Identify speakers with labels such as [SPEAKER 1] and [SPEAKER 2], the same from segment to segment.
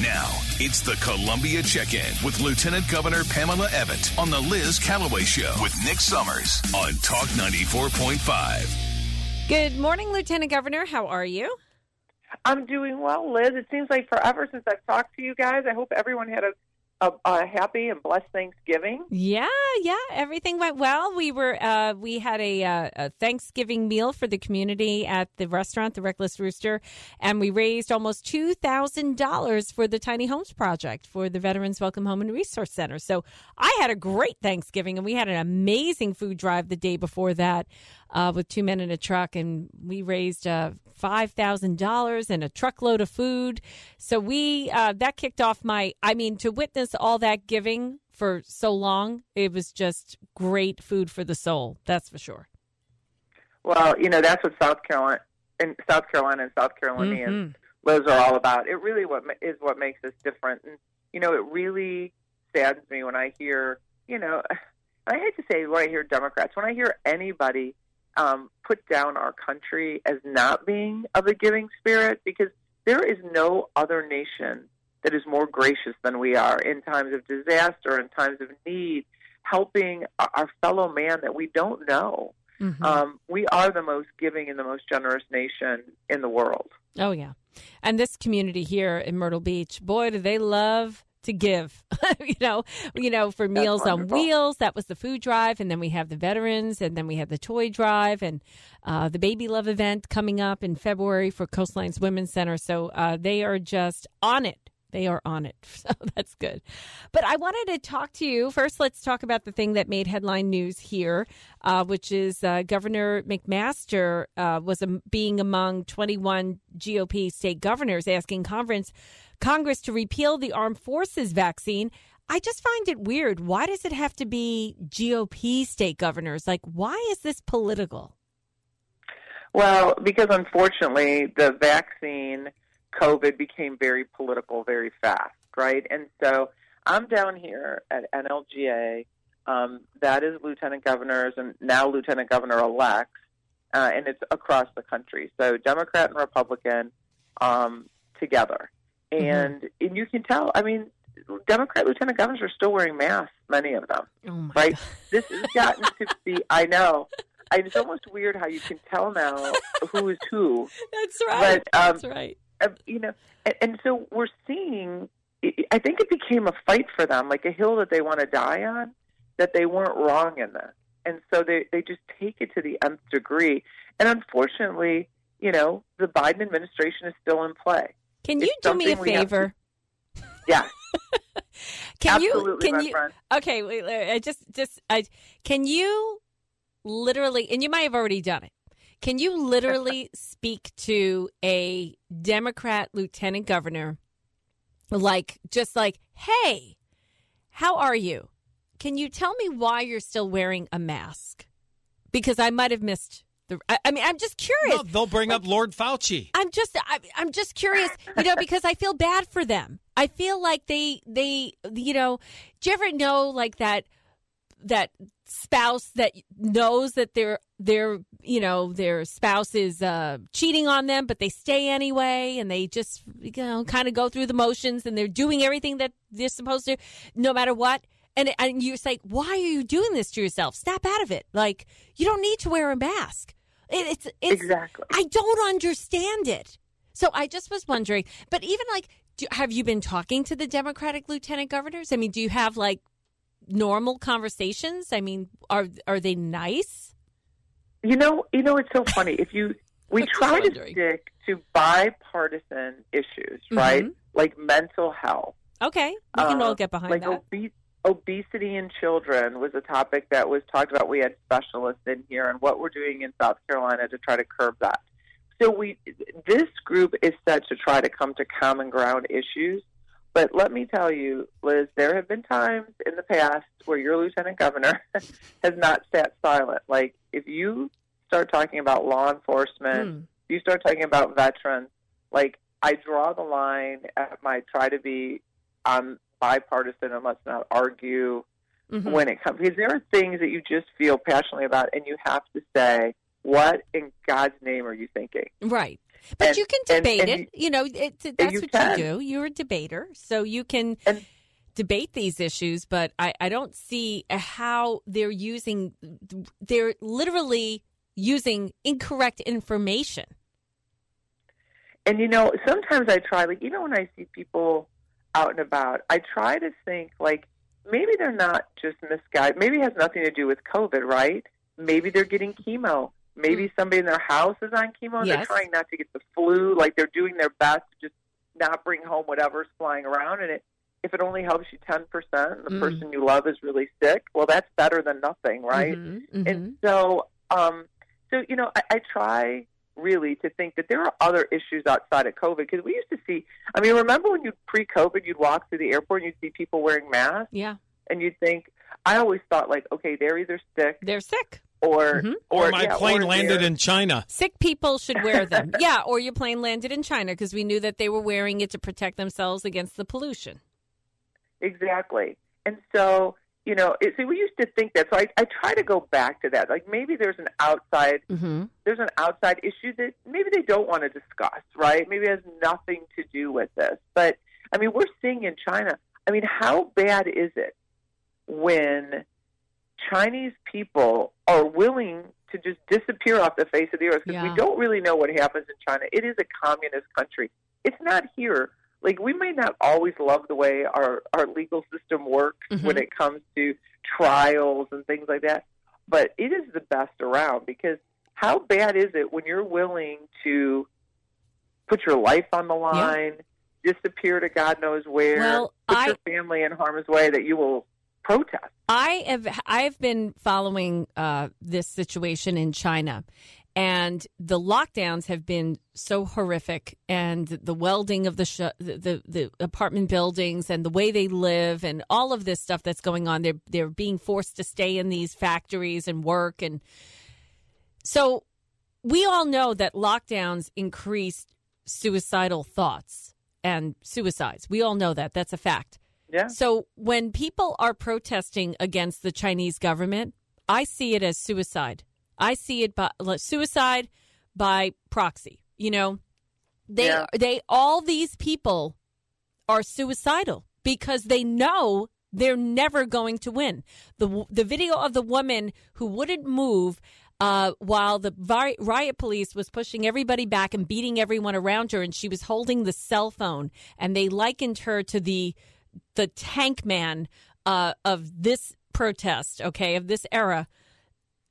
[SPEAKER 1] Now, it's the Columbia Check In with Lieutenant Governor Pamela Evette on the Liz Callaway Show with Nick Summers on Talk 94.5.
[SPEAKER 2] Good morning, Lieutenant Governor. How are you?
[SPEAKER 3] I'm doing well, Liz. It seems like forever since I've talked to you guys. I hope everyone had a a, a, happy and blessed Thanksgiving.
[SPEAKER 2] Yeah, yeah, everything went well. We were uh, we had a, uh, a, Thanksgiving meal for the community at the restaurant, the Reckless Rooster, and we raised almost two thousand dollars for the Tiny Homes Project for the Veterans Welcome Home and Resource Center. So I had a great Thanksgiving, and we had an amazing food drive the day before that uh, with two men in a truck, and we raised uh, five thousand dollars and a truckload of food. So we uh, that kicked off my. I mean, to witness all that giving for so long, it was just great food for the soul. That's for sure.
[SPEAKER 3] Well, you know that's what South Carolina and South Carolina and South Carolinians mm-hmm. Liz are all about. It really what is what makes us different. And you know, it really saddens me when I hear, you know, I hate to say when I hear Democrats, when I hear anybody um, put down our country as not being of a giving spirit because there is no other nation that is more gracious than we are in times of disaster, in times of need, helping our fellow man that we don't know. Mm-hmm. Um, we are the most giving and the most generous nation in the world.
[SPEAKER 2] Oh, yeah. And this community here in Myrtle Beach, boy, do they love to give. you know, you know, for Meals on Wheels, that was the food drive, and then we have the veterans, and then we have the toy drive, and uh, the Baby Love event coming up in February for Coastlines Women's Center. So uh, they are just on it. They are on it. So that's good. But I wanted to talk to you. First, let's talk about the thing that made headline news here, uh, which is uh, Governor McMaster uh, was being among 21 GOP state governors asking Conference Congress to repeal the armed forces vaccine. I just find it weird. Why does it have to be GOP state governors? Like, why is this political?
[SPEAKER 3] Well, because unfortunately, the vaccine, COVID, became very political very fast, right? And so I'm down here at NLGA. Um, that is lieutenant governors and now lieutenant governor elects, uh, and it's across the country. So Democrat and Republican um, together. Mm-hmm. and and you can tell. I mean, Democrat lieutenant governors are still wearing masks, many of them.
[SPEAKER 2] Oh
[SPEAKER 3] right?
[SPEAKER 2] God.
[SPEAKER 3] This has gotten to be. I know. It's almost weird how you can tell now who is who.
[SPEAKER 2] That's right. But, um, That's right.
[SPEAKER 3] You know, and, and so we're seeing. I think it became a fight for them, like a hill that they want to die on. That they weren't wrong in this, and so they they just take it to the nth degree. And unfortunately, you know, the Biden administration is still in play.
[SPEAKER 2] Can you do me a favor?
[SPEAKER 3] To, yeah.
[SPEAKER 2] can
[SPEAKER 3] Absolutely,
[SPEAKER 2] you? Can you?
[SPEAKER 3] Friend.
[SPEAKER 2] Okay, wait, I just just I can you literally, and you might have already done it. Can you literally speak to a Democrat lieutenant governor, like just like, hey, how are you? Can you tell me why you're still wearing a mask? Because I might have missed the, I, I mean, I'm just curious. No,
[SPEAKER 4] they'll bring like, up Lord Fauci.
[SPEAKER 2] I'm just, I, I'm just curious, you know, because I feel bad for them. I feel like they, they, you know, do you ever know like that, that spouse that knows that their their you know their spouse is uh, cheating on them, but they stay anyway, and they just you know kind of go through the motions, and they're doing everything that they're supposed to, no matter what. And and you're like, why are you doing this to yourself? Snap out of it. Like you don't need to wear a mask. It's, it's
[SPEAKER 3] exactly.
[SPEAKER 2] I don't understand it. So I just was wondering, but even like, do, have you been talking to the Democratic lieutenant governors? I mean, do you have like normal conversations? I mean, are are they nice?
[SPEAKER 3] You know, you know, it's so funny. If you we try to stick to bipartisan issues, right? Mm-hmm. Like mental health.
[SPEAKER 2] Okay, we can uh, all get behind
[SPEAKER 3] like
[SPEAKER 2] that.
[SPEAKER 3] Obe- obesity in children was a topic that was talked about. We had specialists in here, and what we're doing in South Carolina to try to curb that. So we, this group is set to try to come to common ground issues. But let me tell you, Liz, there have been times in the past where your lieutenant governor has not sat silent. Like if you start talking about law enforcement, mm. you start talking about veterans. Like I draw the line at my try to be on bipartisan and let's not argue mm-hmm. when it comes because there are things that you just feel passionately about and you have to say what in god's name are you thinking
[SPEAKER 2] right But
[SPEAKER 3] And-
[SPEAKER 2] you can debate
[SPEAKER 3] and
[SPEAKER 2] it. You, know, it, that's
[SPEAKER 3] you
[SPEAKER 2] what
[SPEAKER 3] can.
[SPEAKER 2] you do. You're a debater, so you can
[SPEAKER 3] And-
[SPEAKER 2] debate these issues. But I, I don't see how they're using. They're literally using incorrect information.
[SPEAKER 3] And you know, sometimes I try, like even when I see people out and about, I try to think like maybe they're not just misguided. Maybe it has nothing to do with COVID, right? Maybe they're getting chemo. Maybe somebody in their house is on chemo. and They're trying not to get the flu. Like they're doing their best to just not bring home whatever's flying around. And it, if it only helps you ten percent, and the
[SPEAKER 2] Mm.
[SPEAKER 3] person you love is really sick, well, that's better than nothing, right?
[SPEAKER 2] Mhm, mhm.
[SPEAKER 3] And so, um, so you know, I, I try really to think that there are other issues outside of COVID because we used to see. I mean, remember when you pre-COVID, you'd walk through the airport and you'd see people wearing masks,
[SPEAKER 2] yeah,
[SPEAKER 3] and you'd think. I always thought like, okay, they're either sick
[SPEAKER 2] they're sick.
[SPEAKER 3] Or
[SPEAKER 2] Mhm.
[SPEAKER 3] or,
[SPEAKER 4] Or my
[SPEAKER 3] yeah,
[SPEAKER 4] plane
[SPEAKER 3] or
[SPEAKER 4] landed
[SPEAKER 3] they're-
[SPEAKER 4] in China.
[SPEAKER 2] Sick people should wear them. yeah, or your plane landed in China because we knew that they were wearing it to protect themselves against the pollution.
[SPEAKER 3] Exactly. And so, you know, it, see, we used to think that. So I, I try to go back to that. Like maybe there's an outside
[SPEAKER 2] Mm-hmm.
[SPEAKER 3] there's an outside issue that maybe they don't want to discuss, right? Maybe it has nothing to do with this. But I mean, we're seeing in China. I mean, how bad is it when Chinese people are willing to just disappear off the face of the earth? Because
[SPEAKER 2] Yeah.
[SPEAKER 3] we don't really know what happens in China. It is a communist country. It's not here. Like we may not always love the way our our legal system works
[SPEAKER 2] Mhm.
[SPEAKER 3] when it comes to trials and things like that, but it is the best around because how bad is it when you're willing to put your life on the line, disappear to God knows where,
[SPEAKER 2] Well,
[SPEAKER 3] put
[SPEAKER 2] I-
[SPEAKER 3] your family in harm's way that you will protest?
[SPEAKER 2] I have I've been following uh, this situation in China, and the lockdowns have been so horrific, and the welding of the sh- the, the the apartment buildings and the way they live and all of this stuff that's going on. They're they're being forced to stay in these factories and work, and so we all know that lockdowns increased suicidal thoughts and suicides. We all know that. That's a fact.
[SPEAKER 3] Yeah.
[SPEAKER 2] So when people are protesting against the Chinese government, I see it as suicide. I see it by suicide by proxy. You know, they
[SPEAKER 3] Yeah.
[SPEAKER 2] they all these people are suicidal because they know they're never going to win. The the video of the woman who wouldn't move uh, while the riot police was pushing everybody back and beating everyone around her, and she was holding the cell phone, and they likened her to the the tank man uh, of this protest, okay, of this era.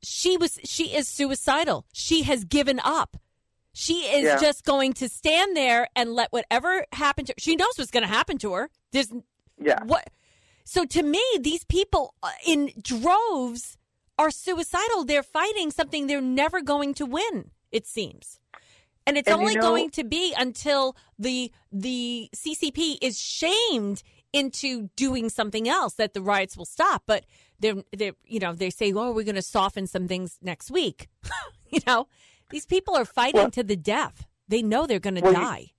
[SPEAKER 2] She was she is suicidal. She has given up. She is
[SPEAKER 3] Yeah.
[SPEAKER 2] just going to stand there and let whatever happen to her. She knows what's going to happen to her. There's
[SPEAKER 3] Yeah.
[SPEAKER 2] what so to me these people uh, in droves are suicidal they're fighting something they're never going to win it seems and it's
[SPEAKER 3] And you
[SPEAKER 2] only
[SPEAKER 3] know-
[SPEAKER 2] going to be until the the CCP is shamed into doing something else that the riots will stop but they're they're you know they say oh we're going to soften some things next week you know these people are fighting
[SPEAKER 3] Well-
[SPEAKER 2] to the death they know they're going to
[SPEAKER 3] Well, you-
[SPEAKER 2] die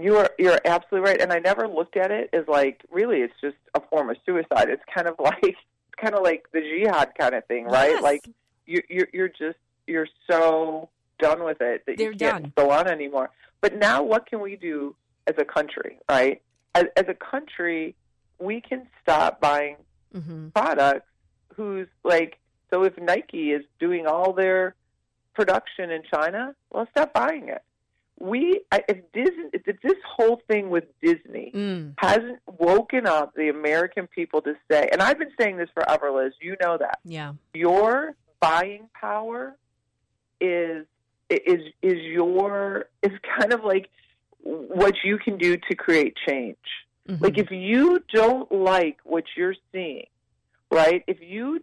[SPEAKER 3] You are you're absolutely right, and I never looked at it as like really it's just a form of suicide. It's kind of like it's kind of like the jihad kind of thing, right?
[SPEAKER 2] Yes.
[SPEAKER 3] Like you you're you're just you're so done with it that
[SPEAKER 2] They're
[SPEAKER 3] you can't
[SPEAKER 2] done.
[SPEAKER 3] go on anymore. But now, what can we do as a country, right? As, as a country, we can stop buying
[SPEAKER 2] hmm
[SPEAKER 3] products whose like so if Nike is doing all their production in China, well, stop buying it. We if Disney if this whole thing with Disney
[SPEAKER 2] mm.
[SPEAKER 3] hasn't woken up the American people to say, and I've been saying this forever, Liz. You know that
[SPEAKER 2] yeah
[SPEAKER 3] your buying power is is is your is kind of like what you can do to create change.
[SPEAKER 2] Mhm.
[SPEAKER 3] Like if you don't like what you're seeing, right? If you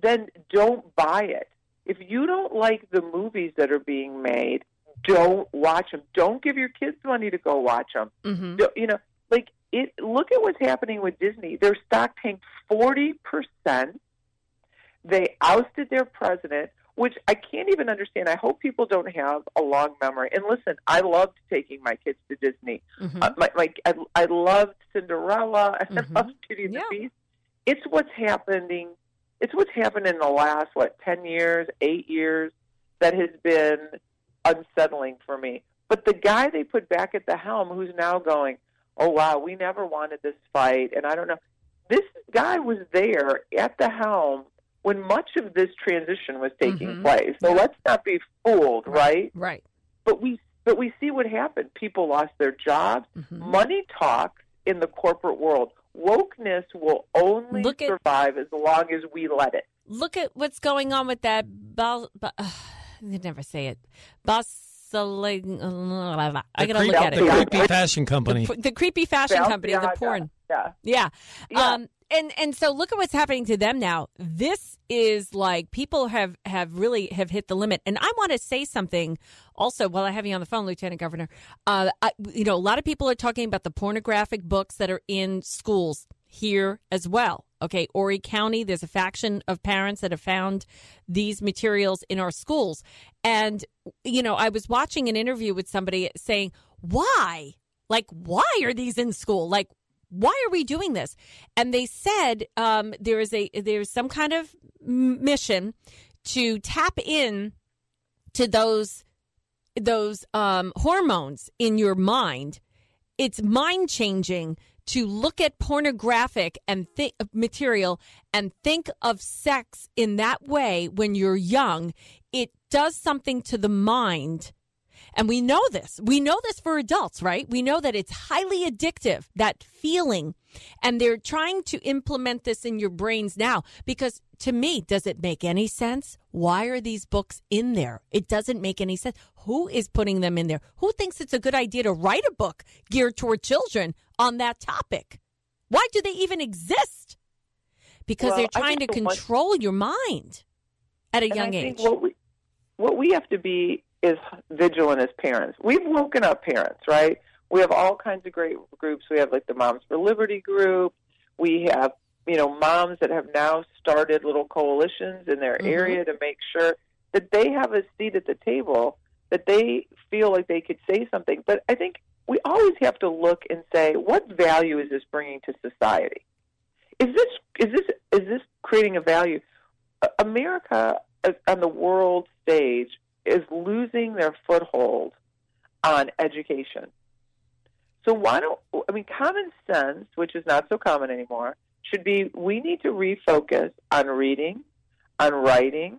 [SPEAKER 3] then don't buy it. If you don't like the movies that are being made, don't watch them. Don't give your kids money to go watch them.
[SPEAKER 2] Mhm.
[SPEAKER 3] You know, like it. Look at what's happening with Disney. Their stock tanked forty percent. They ousted their president, which I can't even understand. I hope people don't have a long memory. And listen, I loved taking my kids to Disney.
[SPEAKER 2] Mhm.
[SPEAKER 3] Uh, my, my, I, I loved Cinderella. I
[SPEAKER 2] Mhm.
[SPEAKER 3] loved Beauty and
[SPEAKER 2] Yeah.
[SPEAKER 3] the Beast. It's what's happening. It's what's happened in the last what ten years, eight years that has been unsettling for me. But the guy they put back at the helm, who's now going, "Oh wow, we never wanted this fight," and I don't know. This guy was there at the helm when much of this transition was taking
[SPEAKER 2] Mhm.
[SPEAKER 3] place. So
[SPEAKER 2] Yeah.
[SPEAKER 3] let's not be fooled, right?
[SPEAKER 2] Right.
[SPEAKER 3] But we but we see what happened. People lost their jobs.
[SPEAKER 2] Mhm.
[SPEAKER 3] Money talks in the corporate world. Wokeness will only
[SPEAKER 2] Look at-
[SPEAKER 3] survive as long as we let it.
[SPEAKER 2] Look at what's going on with that. Bal, ba, uh, I never say it. Bustling. I gotta
[SPEAKER 4] creep-
[SPEAKER 2] look at
[SPEAKER 4] the
[SPEAKER 2] it.
[SPEAKER 4] creepy fashion company.
[SPEAKER 2] The, the creepy fashion company, the porn.
[SPEAKER 3] Yeah.
[SPEAKER 2] Yeah.
[SPEAKER 3] Yeah.
[SPEAKER 2] Um and and so look at what's happening to them now. This is like people have have really have hit the limit. And I want to say something also while I have you on the phone, Lieutenant Governor. Uh I, you know, a lot of people are talking about the pornographic books that are in schools here as well. Okay, Horry County, there's a faction of parents that have found these materials in our schools. And you know, I was watching an interview with somebody saying, "Why? Like why are these in school? Like why are we doing this? And they said um, there is a there's some kind of mission to tap in to those those um, hormones in your mind. It's mind changing to look at pornographic and think material and think of sex in that way when you're young. It does something to the mind. And we know this. We know this for adults, right? We know that it's highly addictive, that feeling. And they're trying to implement this in your brains now because to me, does it make any sense? Why are these books in there? It doesn't make any sense. Who is putting them in there? Who thinks it's a good idea to write a book geared toward children on that topic? Why do they even exist? Because
[SPEAKER 3] Well,
[SPEAKER 2] they're trying to
[SPEAKER 3] the one-
[SPEAKER 2] control your mind at a
[SPEAKER 3] And
[SPEAKER 2] young age.
[SPEAKER 3] what we what we have to be is vigilant as parents. We've woken up parents, right? We have all kinds of great groups. We have like the Moms for Liberty group. We have you know moms that have now started little coalitions in their
[SPEAKER 2] Mhm.
[SPEAKER 3] area to make sure that they have a seat at the table, that they feel like they could say something. But I think we always have to look and say, what value is this bringing to society? Is this is this is this creating a value? America uh, on the world stage is losing their foothold on education. So why don't I mean common sense, which is not so common anymore, should be we need to refocus on reading, on writing,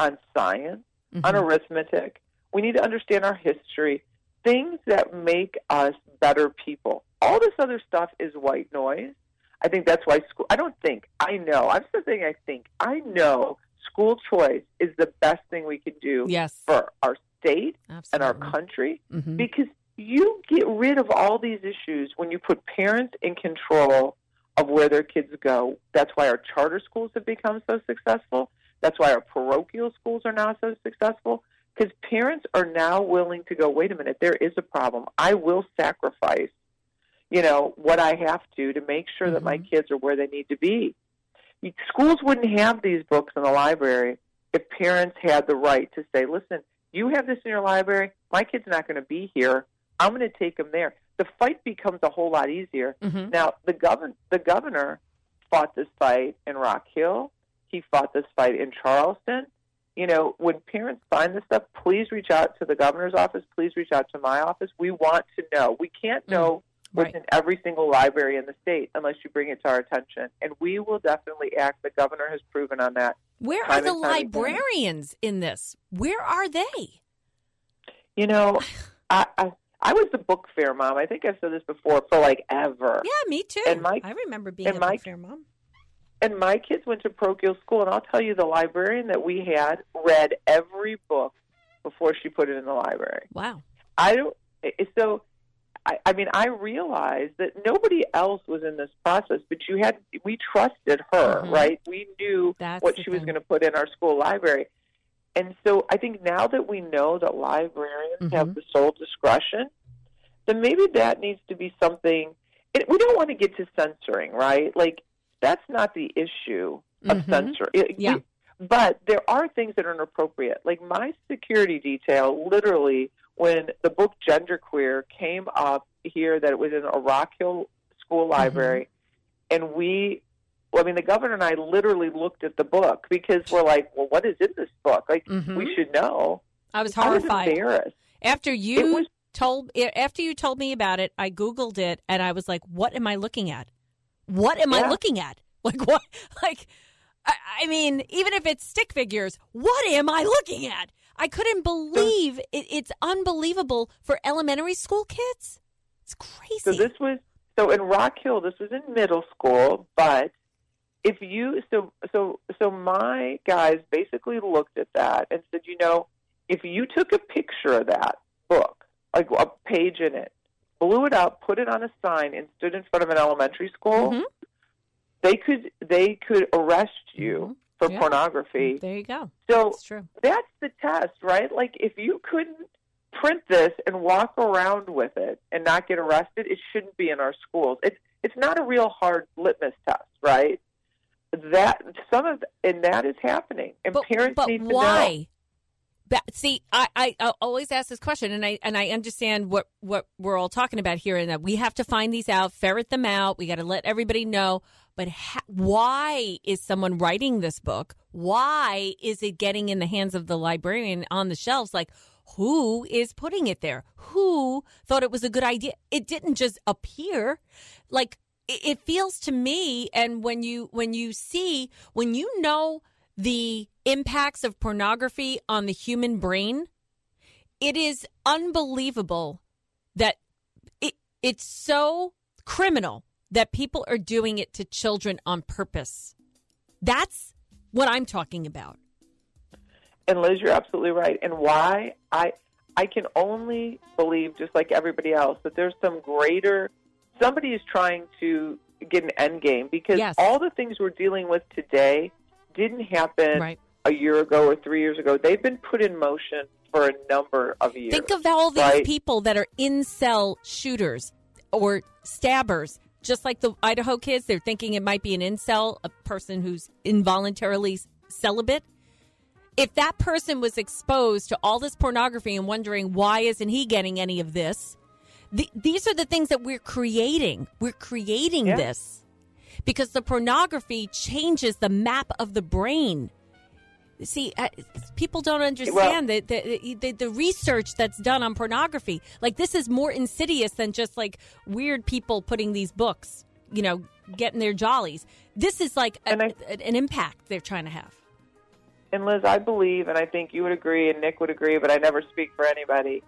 [SPEAKER 3] on science, on
[SPEAKER 2] Mhm.
[SPEAKER 3] arithmetic. We need to understand our history, things that make us better people. All this other stuff is white noise. I think that's why school. I don't think. I know. I'm still saying. I think. I know. School choice is the best thing we can do
[SPEAKER 2] Yes.
[SPEAKER 3] for our state and our country
[SPEAKER 2] Mhm.
[SPEAKER 3] because you get rid of all these issues when you put parents in control of where their kids go. That's why our charter schools have become so successful. That's why our parochial schools are now so successful because parents are now willing to go, wait a minute, there is a problem. I will sacrifice, you know, what I have to to make sure that my
[SPEAKER 2] Mhm.
[SPEAKER 3] kids are where they need to be. Schools wouldn't have these books in the library if parents had the right to say, listen, you have this in your library. My kid's not going to be here. I'm going to take him there. The fight becomes a whole lot easier.
[SPEAKER 2] Mhm.
[SPEAKER 3] Now, the govern the governor fought this fight in Rock Hill. He fought this fight in Charleston. You know, when parents find this stuff, please reach out to the governor's office. Please reach out to my office. We want to know. We can't know what's
[SPEAKER 2] Right.
[SPEAKER 3] in every single library in the state unless you bring it to our attention, and we will definitely act. The governor has proven on that.
[SPEAKER 2] Where are the librarians in this? Where are they?
[SPEAKER 3] You know, I, I I was the book fair mom. I think I've said this before for like ever.
[SPEAKER 2] Yeah, me too.
[SPEAKER 3] And my-
[SPEAKER 2] I remember being a
[SPEAKER 3] my-
[SPEAKER 2] book fair mom.
[SPEAKER 3] And my kids went to parochial school, and I'll tell you, the librarian that we had read every book before she put it in the library.
[SPEAKER 2] Wow.
[SPEAKER 3] I don't. So, I, I mean, I realized that nobody else was in this process, but you had. We trusted her,
[SPEAKER 2] Mhm.
[SPEAKER 3] right? We knew
[SPEAKER 2] That's
[SPEAKER 3] what she was going to put in our school library, and so I think now that we know that librarians have
[SPEAKER 2] Mhm.
[SPEAKER 3] the sole discretion, then maybe that needs to be something. It, we don't want to get to censoring, right? Like that's not the issue of
[SPEAKER 2] Mhm.
[SPEAKER 3] censoring. It-
[SPEAKER 2] Yeah.
[SPEAKER 3] we- but there are things that are inappropriate. Like my security detail, literally, when the book Genderqueer came up here, that it was in a Rock Hill school library, and we, well, I mean, the governor and I literally looked at the book because we're like, well, what is in this book? Like,
[SPEAKER 2] Mhm.
[SPEAKER 3] we should know.
[SPEAKER 2] I was
[SPEAKER 3] I was
[SPEAKER 2] horrified.
[SPEAKER 3] embarrassed.
[SPEAKER 2] After
[SPEAKER 3] It
[SPEAKER 2] you
[SPEAKER 3] was
[SPEAKER 2] told after you told me about it, I googled it and I was like, "What am I looking at? What am
[SPEAKER 3] Yeah.
[SPEAKER 2] I looking at? Like what? Like, I, I mean, even if it's stick figures, what am I looking at? I couldn't believe it, it's unbelievable for elementary school kids. It's crazy.
[SPEAKER 3] So this was so in Rock Hill. This was in middle school, but if you so so so my guys basically looked at that and said, you know, if you took a picture of that book, like a page in it, blew it up, put it on a sign, and stood in front of an elementary school,
[SPEAKER 2] Mhm.
[SPEAKER 3] they could they could arrest you for
[SPEAKER 2] Yeah.
[SPEAKER 3] pornography.
[SPEAKER 2] Mm, there you go.
[SPEAKER 3] So
[SPEAKER 2] It's true.
[SPEAKER 3] that's the test, right? Like if you couldn't print this and walk around with it and not get arrested, it shouldn't be in our schools. It's it's not a real hard litmus test, right? That some of and that is happening, and
[SPEAKER 2] but,
[SPEAKER 3] parents
[SPEAKER 2] but
[SPEAKER 3] need to know.
[SPEAKER 2] why? But see, I, I, I always ask this question, and I and I understand what what we're all talking about here, and that we have to find these out, ferret them out. We got to let everybody know. But ha- why is someone writing this book? Why is it getting in the hands of the librarian on the shelves? Like, who is putting it there? Who thought it was a good idea? It didn't just appear. Like, it, it feels to me, and when you when you see when you know the impacts of pornography on the human brain, it is unbelievable that it it's so criminal that people are doing it to children on purpose. That's what I'm talking about.
[SPEAKER 3] And Liz, you're absolutely right. And why I I can only believe, just like everybody else, that there's some greater somebody is trying to get an end game because
[SPEAKER 2] Yes.
[SPEAKER 3] all the things we're dealing with today didn't happen
[SPEAKER 2] Right.
[SPEAKER 3] a year ago or three years ago. They've been put in motion for a number of years.
[SPEAKER 2] Think of all these
[SPEAKER 3] right?
[SPEAKER 2] people that are incel shooters or stabbers. Just like the Idaho kids, they're thinking it might be an incel, a person who's involuntarily celibate. If that person was exposed to all this pornography and wondering why isn't he getting any of this, the, these are the things that we're creating. We're creating
[SPEAKER 3] Yeah.
[SPEAKER 2] this because the pornography changes the map of the brain. See, uh, people don't understand the, the, the the research that's done on pornography. Like this is more insidious than just like weird people putting these books, you know, getting their jollies. This is like a, an impact they're trying to have.
[SPEAKER 3] And Liz, I believe, and I think you would agree, and Nick would agree, but I never speak for anybody.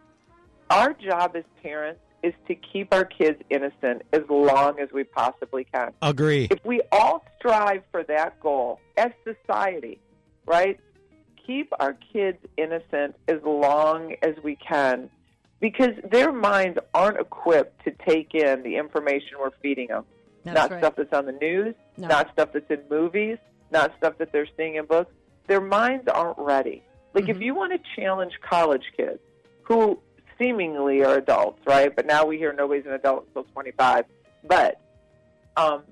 [SPEAKER 3] Our job as parents is to keep our kids innocent as long as we possibly can.
[SPEAKER 4] Agree.
[SPEAKER 3] If we all strive for that goal as society, right? Keep our kids innocent as long as we can because their minds aren't equipped to take in the information we're feeding them.
[SPEAKER 2] That's
[SPEAKER 3] not
[SPEAKER 2] right.
[SPEAKER 3] stuff that's on the news,
[SPEAKER 2] No.
[SPEAKER 3] not stuff that's in movies, not stuff that they're seeing in books. Their minds aren't ready. Like if
[SPEAKER 2] Mhm.
[SPEAKER 3] you want to challenge college kids who seemingly are adults, right? But now we hear nobody's an adult until 25. But um,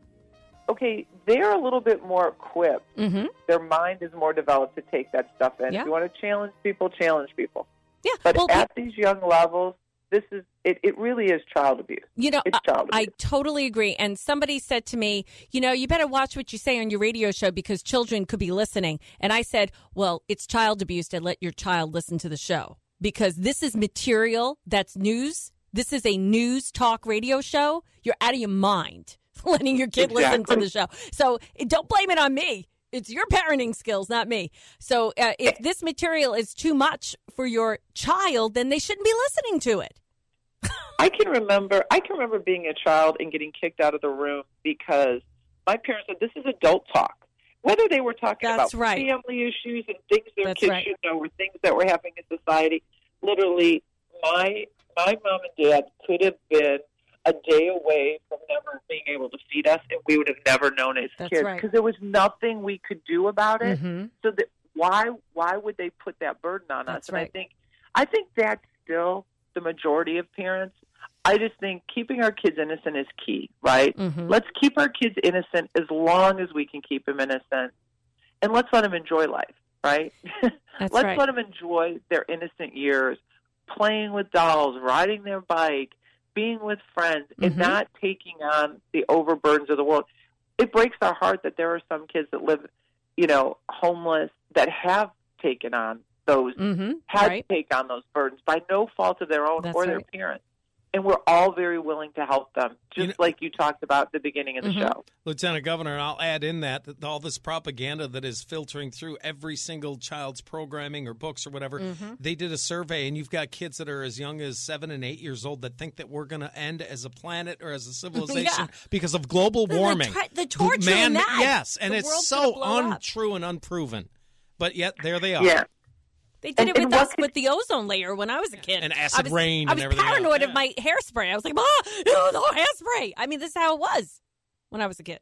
[SPEAKER 3] okay, they're a little bit more equipped.
[SPEAKER 2] Mm-hmm.
[SPEAKER 3] Their mind is more developed to take that stuff in.
[SPEAKER 2] Yeah.
[SPEAKER 3] If you want to challenge people, challenge people.
[SPEAKER 2] Yeah.
[SPEAKER 3] But
[SPEAKER 2] well,
[SPEAKER 3] at these young levels, this is it, it really is child abuse.
[SPEAKER 2] you know,
[SPEAKER 3] It's child
[SPEAKER 2] I
[SPEAKER 3] abuse.
[SPEAKER 2] totally agree. And somebody said to me, you know, you better watch what you say on your radio show because children could be listening. And I said, well, it's child abuse to let your child listen to the show because this is material that's news. This is a news talk radio show. You're out of your mind letting your kid listen to the show. So eh, don't blame it on me. It's your parenting skills, not me. So uh, if this material is too much for your child, then they shouldn't be listening to it.
[SPEAKER 3] I can remember I can remember being a child and getting kicked out of the room because my parents said this is adult talk. Whether they were talking
[SPEAKER 2] That's
[SPEAKER 3] about
[SPEAKER 2] right.
[SPEAKER 3] family issues and things their
[SPEAKER 2] That's
[SPEAKER 3] kids
[SPEAKER 2] right.
[SPEAKER 3] should know or things that were happening in society, literally my my mom and dad could have been a day away from never being able to feed us and we would have never known as
[SPEAKER 2] That's
[SPEAKER 3] kids
[SPEAKER 2] right.
[SPEAKER 3] because there was nothing we could do about it.
[SPEAKER 2] Mhm.
[SPEAKER 3] So that why why would they put that burden on
[SPEAKER 2] That's
[SPEAKER 3] us? And I think I think that's still the majority of parents. I just think keeping our kids innocent is key, right?
[SPEAKER 2] Mhm.
[SPEAKER 3] Let's keep our kids innocent as long as we can keep them innocent, and let's let them enjoy life, right? Let's
[SPEAKER 2] right.
[SPEAKER 3] let them enjoy their innocent years, playing with dolls, riding their bike, being with friends,
[SPEAKER 2] Mhm.
[SPEAKER 3] and not taking on the overburdens of the world. It breaks our heart that there are some kids that live, you know, homeless that have taken on those
[SPEAKER 2] Mm-hmm.
[SPEAKER 3] had
[SPEAKER 2] Right.
[SPEAKER 3] to take on those burdens by no fault of their own
[SPEAKER 2] That's
[SPEAKER 3] or their parents. And we're all very willing to help them, just
[SPEAKER 4] You know-
[SPEAKER 3] like you talked about at the beginning of the
[SPEAKER 2] Mhm.
[SPEAKER 3] show.
[SPEAKER 4] Lieutenant Governor, and I'll add in that, that all this propaganda that is filtering through every single child's programming or books or whatever.
[SPEAKER 2] Mm-hmm.
[SPEAKER 4] They did a survey, and you've got kids that are as young as seven and eight years old that think that we're going to end as a planet or as a civilization because of global
[SPEAKER 2] The- the
[SPEAKER 4] warming.
[SPEAKER 2] the torture in
[SPEAKER 4] Man,
[SPEAKER 2] that.
[SPEAKER 4] yes, and
[SPEAKER 2] The
[SPEAKER 4] it's so
[SPEAKER 2] gonna up.
[SPEAKER 4] untrue and unproven. But yet, there they are.
[SPEAKER 3] Yeah.
[SPEAKER 2] They did
[SPEAKER 3] And-
[SPEAKER 2] it with us
[SPEAKER 3] could-
[SPEAKER 2] with the ozone layer when I was a kid.
[SPEAKER 4] And acid
[SPEAKER 2] I was,
[SPEAKER 4] rain
[SPEAKER 2] I
[SPEAKER 4] and
[SPEAKER 2] was
[SPEAKER 4] everything else.
[SPEAKER 2] paranoid
[SPEAKER 4] Yeah.
[SPEAKER 2] of my hairspray. I was like, ah, ew, the hairspray. I mean, this is how it was when I was a kid.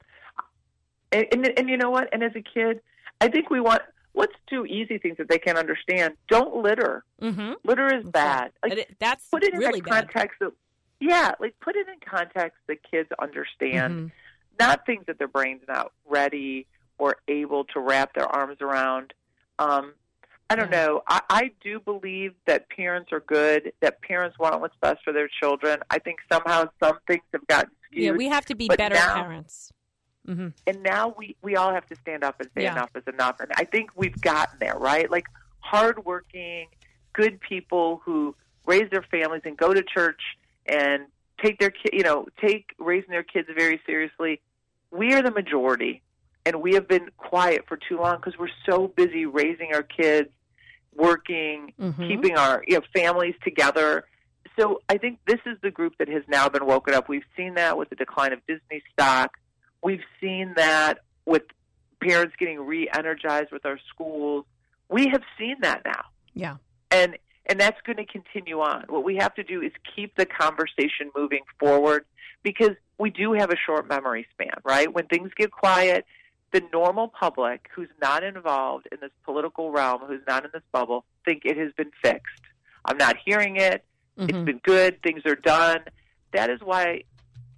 [SPEAKER 3] And, and and you know what? And as a kid, I think we want let's do easy things that they can understand. Don't litter.
[SPEAKER 2] Mm-hmm.
[SPEAKER 3] Litter is bad. Like
[SPEAKER 2] that's
[SPEAKER 3] put it in
[SPEAKER 2] really
[SPEAKER 3] a
[SPEAKER 2] bad.
[SPEAKER 3] context that yeah, like put it in context that kids understand.
[SPEAKER 2] Mhm.
[SPEAKER 3] Not things that their brains not ready or able to wrap their arms around. Um, I don't
[SPEAKER 2] Yeah.
[SPEAKER 3] know. I, I do believe that parents are good. That parents want what's best for their children. I think somehow some things have gotten skewed.
[SPEAKER 2] Yeah, we have to be better
[SPEAKER 3] now-
[SPEAKER 2] parents. hmm
[SPEAKER 3] and now we we all have to stand up and say
[SPEAKER 2] Yeah.
[SPEAKER 3] enough is enough and i think we've gotten there right like hardworking good people who raise their families and go to church and take their ki- you know take raising their kids very seriously we are the majority and we have been quiet for too long because we're so busy raising our kids working
[SPEAKER 2] Mhm.
[SPEAKER 3] keeping our you know families together. So I think this is the group that has now been woken up. We've seen that with the decline of Disney stock. We've seen that with parents getting re-energized with our schools. We have seen that now,
[SPEAKER 2] Yeah.
[SPEAKER 3] and and that's going to continue on. What we have to do is keep the conversation moving forward because we do have a short memory span, right? When things get quiet, the normal public who's not involved in this political realm, who's not in this bubble, think it has been fixed. I'm not hearing it. It's
[SPEAKER 2] Mhm.
[SPEAKER 3] been good. Things are done. That is why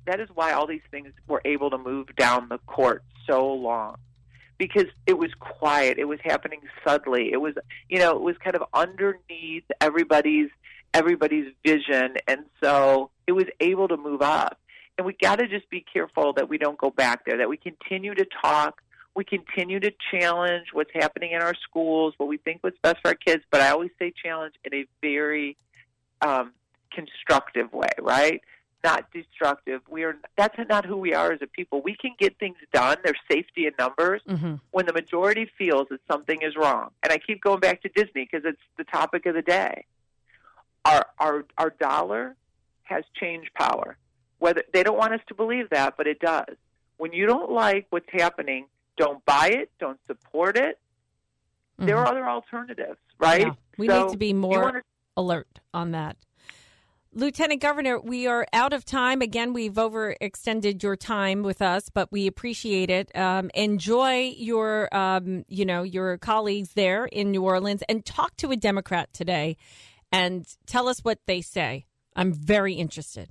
[SPEAKER 3] that is why all these things were able to move down the court so long. Because it was quiet. It was happening subtly. It was you know, it was kind of underneath everybody's everybody's vision and so it was able to move up. And we got to just be careful that we don't go back there, that we continue to talk, we continue to challenge what's happening in our schools, what we think what's best for our kids, but I always say challenge in a very um, constructive way, right? Not destructive. We are that's not who we are as a people. We can get things done. There's safety in numbers
[SPEAKER 2] Mhm.
[SPEAKER 3] when the majority feels that something is wrong. And I keep going back to Disney because it's the topic of the day. Our our our dollar has change power. Whether they don't want us to believe that, but it does. When you don't like what's happening, don't buy it, don't support it. There
[SPEAKER 2] Mhm.
[SPEAKER 3] are other alternatives, right?
[SPEAKER 2] Yeah. We
[SPEAKER 3] So
[SPEAKER 2] need to be more alert on that. Lieutenant Governor, we are out of time. Again, we've overextended your time with us, but we appreciate it. Um, enjoy your, um, you know, your colleagues there in New Orleans, and talk to a Democrat today, and tell us what they say. I'm very interested.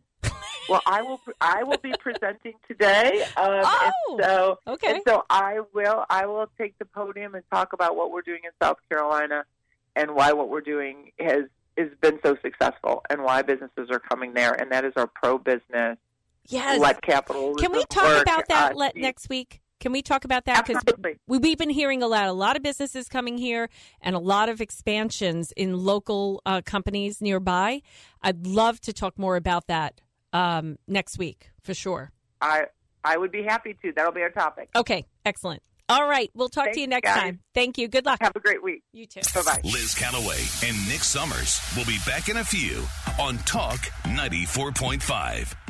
[SPEAKER 3] Well, I will. I will be presenting today. Um,
[SPEAKER 2] Oh,
[SPEAKER 3] and so,
[SPEAKER 2] okay.
[SPEAKER 3] And so I will. I will take the podium and talk about what we're doing in South Carolina, and why what we're doing has has been so successful, and why businesses are coming there. And that is our pro business.
[SPEAKER 2] Yes.
[SPEAKER 3] Let capital.
[SPEAKER 2] Can we talk about that let, next week? Can we talk about that? Because we've been hearing a lot, a lot of businesses coming here and a lot of expansions in local uh, companies nearby. I'd love to talk more about that um, next week for sure.
[SPEAKER 3] I I would be happy to. That'll be our topic.
[SPEAKER 2] Okay, excellent. All right, we'll talk to you next
[SPEAKER 3] guys.
[SPEAKER 2] time. Thank you. Good luck.
[SPEAKER 3] Have a great week.
[SPEAKER 2] You too.
[SPEAKER 3] Bye bye.
[SPEAKER 1] Liz Callaway and Nick Summers will be back in a few on Talk 94.5.